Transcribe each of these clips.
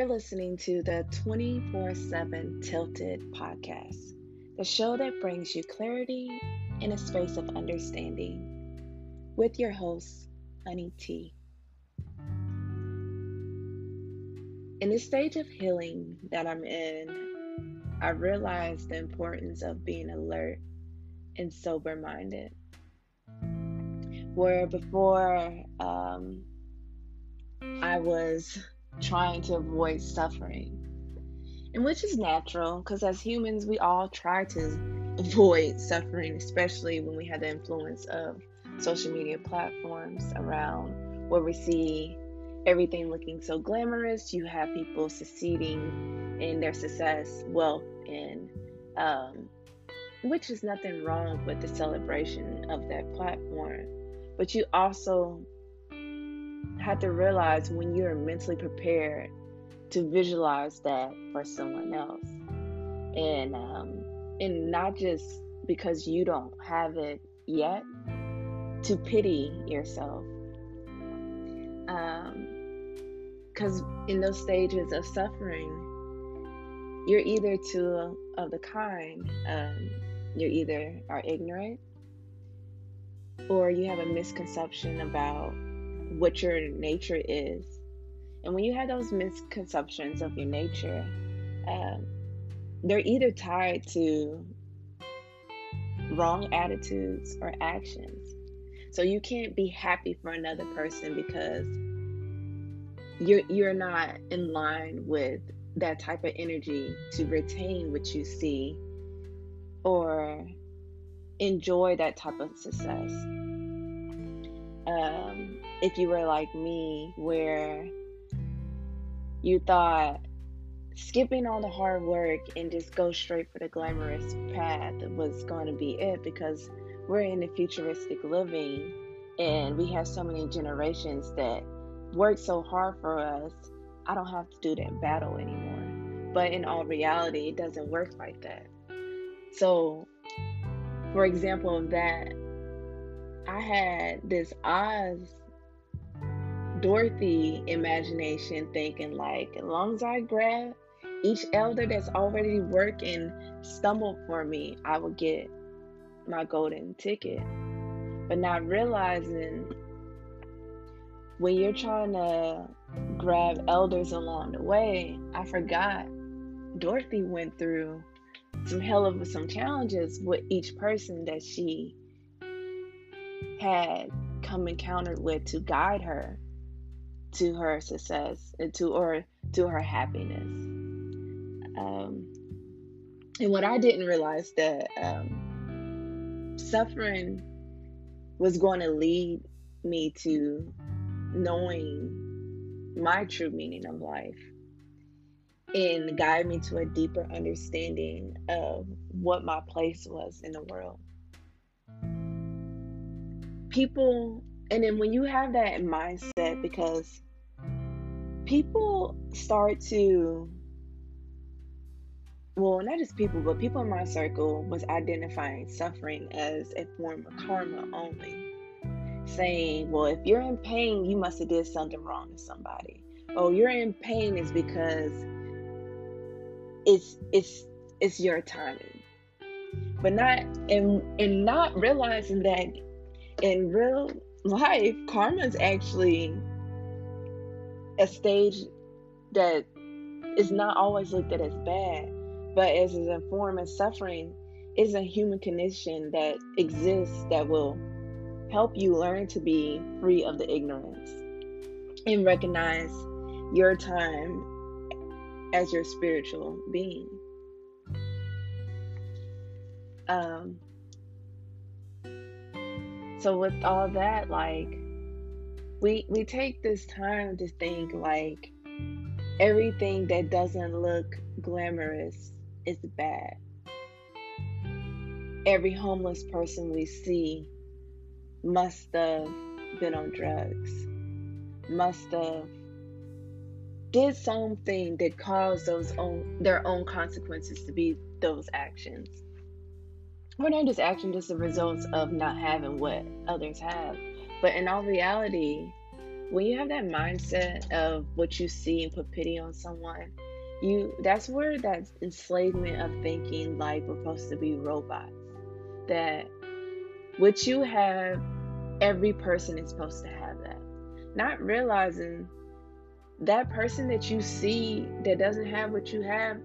You're listening to the 24 7 Tilted podcast, the show that brings you clarity in a space of understanding, with your host, Honey T. In this stage of healing that I'm in, I realized the importance of being alert and sober minded. Where before um, I was trying to avoid suffering. And which is natural because as humans, we all try to avoid suffering, especially when we have the influence of social media platforms around where we see everything looking so glamorous. You have people succeeding in their success, wealth, and um, which is nothing wrong with the celebration of that platform. But you also have to realize when you're mentally prepared to visualize that for someone else. And um, and not just because you don't have it yet to pity yourself. Because um, in those stages of suffering you're either two of the kind um, you either are ignorant or you have a misconception about what your nature is. And when you have those misconceptions of your nature, um, they're either tied to wrong attitudes or actions. So you can't be happy for another person because you're you're not in line with that type of energy to retain what you see or enjoy that type of success. Um, if you were like me, where you thought skipping all the hard work and just go straight for the glamorous path was going to be it because we're in a futuristic living and we have so many generations that work so hard for us. I don't have to do that battle anymore. But in all reality, it doesn't work like that. So, for example, that, I had this Oz Dorothy imagination thinking like as long as I grab each elder that's already working stumbled for me, I would get my golden ticket. But not realizing when you're trying to grab elders along the way, I forgot Dorothy went through some hell of some challenges with each person that she had come encountered with to guide her to her success and to or to her happiness. Um, and what I didn't realize that um, suffering was going to lead me to knowing my true meaning of life and guide me to a deeper understanding of what my place was in the world. People and then when you have that mindset, because people start to, well, not just people, but people in my circle was identifying suffering as a form of karma only. Saying, well, if you're in pain, you must have did something wrong to somebody. Oh, you're in pain is because it's it's it's your timing. But not and and not realizing that in real life, karma is actually a stage that is not always looked at as bad, but as a form of suffering is a human condition that exists that will help you learn to be free of the ignorance and recognize your time as your spiritual being. Um, so with all that like we we take this time to think like everything that doesn't look glamorous is bad. Every homeless person we see must have been on drugs must have did something that caused those own their own consequences to be those actions we're not just acting just the results of not having what others have. But in all reality, when you have that mindset of what you see and put pity on someone, you that's where that enslavement of thinking like we're supposed to be robots. That what you have, every person is supposed to have that. Not realizing that person that you see that doesn't have what you have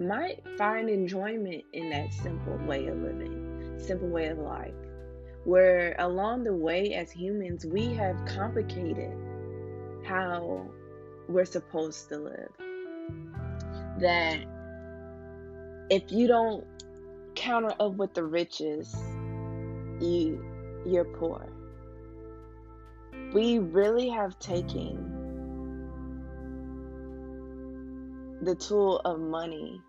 might find enjoyment in that simple way of living, simple way of life where along the way as humans we have complicated how we're supposed to live. That if you don't counter up with the riches you you're poor. We really have taken the tool of money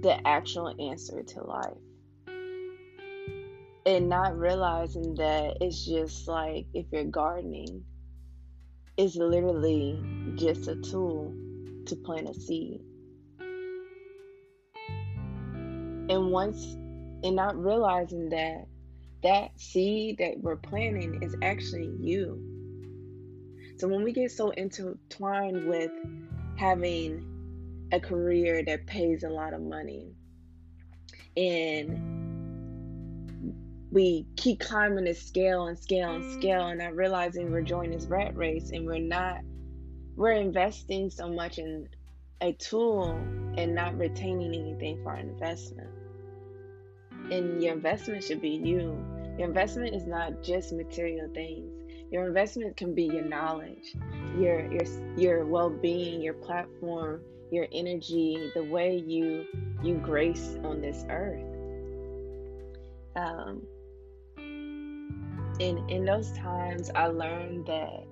the actual answer to life and not realizing that it's just like if you're gardening, it's literally just a tool to plant a seed. And once, and not realizing that that seed that we're planting is actually you. So when we get so intertwined with having a career that pays a lot of money. And we keep climbing this scale and scale and scale and not realizing we're joining this rat race and we're not we're investing so much in a tool and not retaining anything for our investment. And your investment should be you. Your investment is not just material things. Your investment can be your knowledge your your your well-being your platform your energy the way you you grace on this earth um, and in those times, I learned that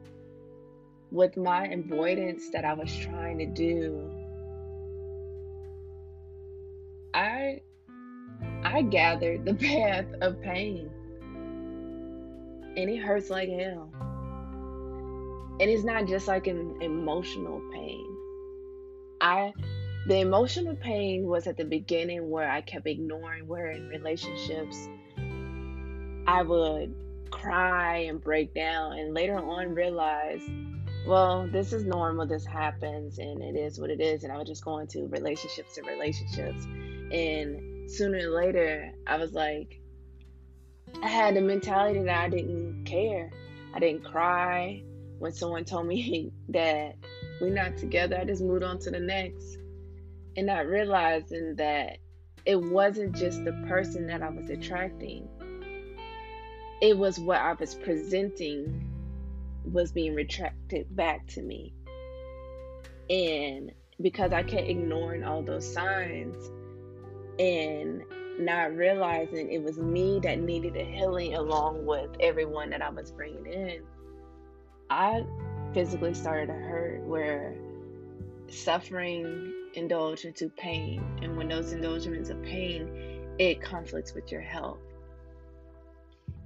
with my avoidance that I was trying to do, I I gathered the path of pain. And it hurts like hell. And it's not just like an emotional pain. I the emotional pain was at the beginning where I kept ignoring where in relationships I would cry and break down and later on realize well this is normal this happens and it is what it is and i was just going to relationships to relationships. And sooner or later i was like i had the mentality that i didn't care. I didn't cry. When someone told me that we're not together i just moved on to the next and not realizing that it wasn't just the person that i was attracting it was what I was presenting was being retracted back to me. And because I kept ignoring all those signs and not realizing it was me that needed a healing along with everyone that I was bringing in, I physically started to hurt where suffering indulge into pain. And when those indulgements of pain, it conflicts with your health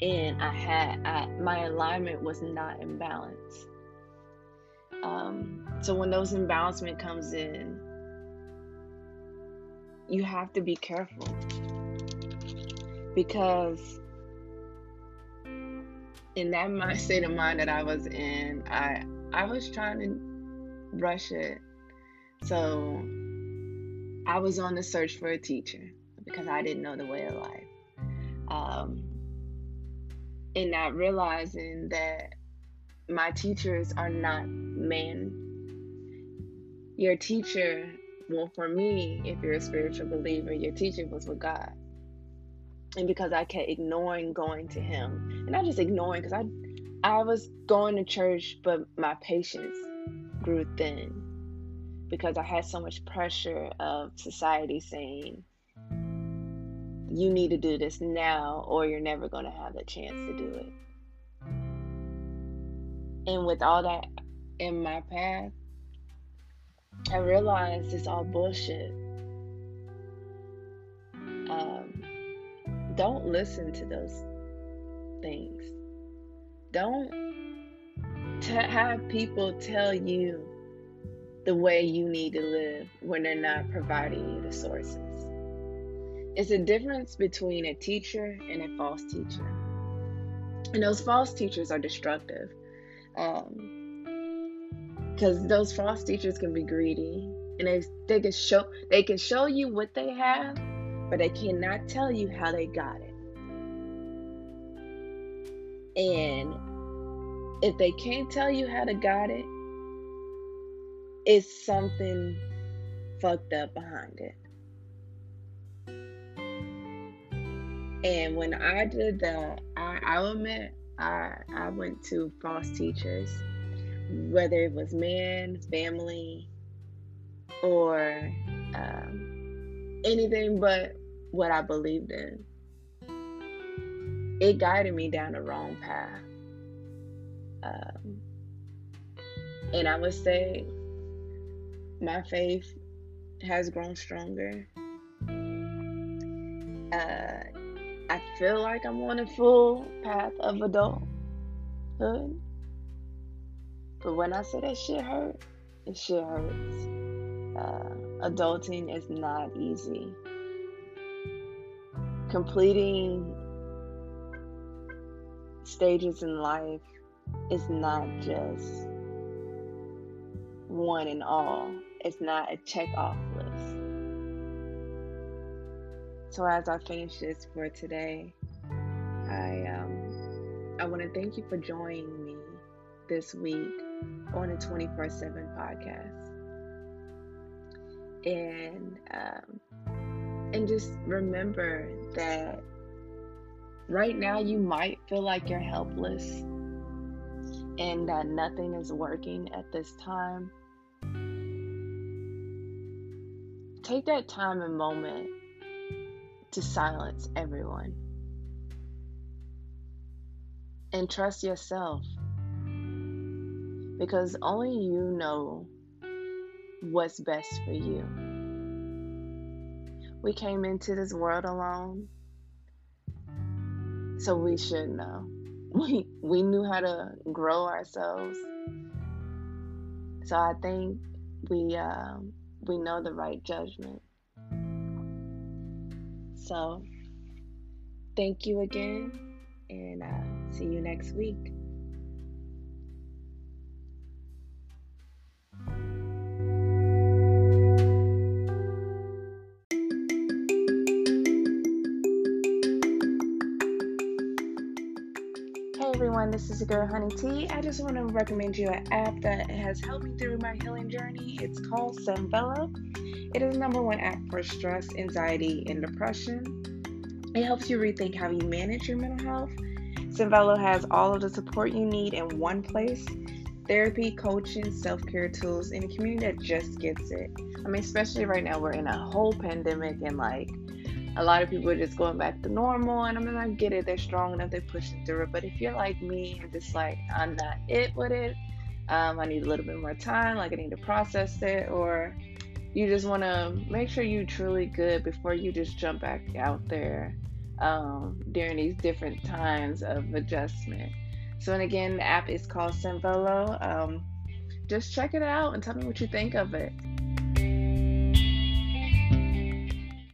and I had I, my alignment was not in balance. Um, so when those imbalancement comes in, you have to be careful because in that mind, state of mind that I was in, I I was trying to rush it. So I was on the search for a teacher because I didn't know the way of life. Um, and not realizing that my teachers are not men. Your teacher, well, for me, if you're a spiritual believer, your teacher was with God. And because I kept ignoring going to Him, and not just ignoring, because I, I was going to church, but my patience grew thin because I had so much pressure of society saying, you need to do this now or you're never going to have the chance to do it. And with all that in my path, I realized it's all bullshit. Um, don't listen to those things. Don't t- have people tell you the way you need to live when they're not providing you the sources. It's a difference between a teacher and a false teacher. And those false teachers are destructive because um, those false teachers can be greedy, and they they can show they can show you what they have, but they cannot tell you how they got it. And if they can't tell you how to got it, it's something fucked up behind it. And when I did that, I, I admit I I went to false teachers, whether it was man, family, or um, anything but what I believed in. It guided me down the wrong path. Um, and I would say my faith has grown stronger. Uh, I feel like I'm on a full path of adulthood. But when I say that shit hurt, it shit hurts. Uh, adulting is not easy. Completing stages in life is not just one and all. It's not a check off list. So as I finish this for today, I um I want to thank you for joining me this week on the 24/7 podcast. And um and just remember that right now you might feel like you're helpless and that nothing is working at this time. Take that time and moment to silence everyone. And trust yourself. Because only you know what's best for you. We came into this world alone, so we should know. We we knew how to grow ourselves. So I think we um, we know the right judgment. So, thank you again, and uh, see you next week. This is your girl Honey T. I just want to recommend you an app that has helped me through my healing journey. It's called Sanvello. It is the number one app for stress, anxiety, and depression. It helps you rethink how you manage your mental health. Sanvello has all of the support you need in one place therapy, coaching, self care tools, and a community that just gets it. I mean, especially right now, we're in a whole pandemic and like a lot of people are just going back to normal. And I mean, I get it, they're strong enough, they're pushing through it. But if you're like me and just like, I'm not it with it, um, I need a little bit more time, like I need to process it, or you just want to make sure you're truly good before you just jump back out there um, during these different times of adjustment. So, and again, the app is called Sanvello. Um, just check it out and tell me what you think of it.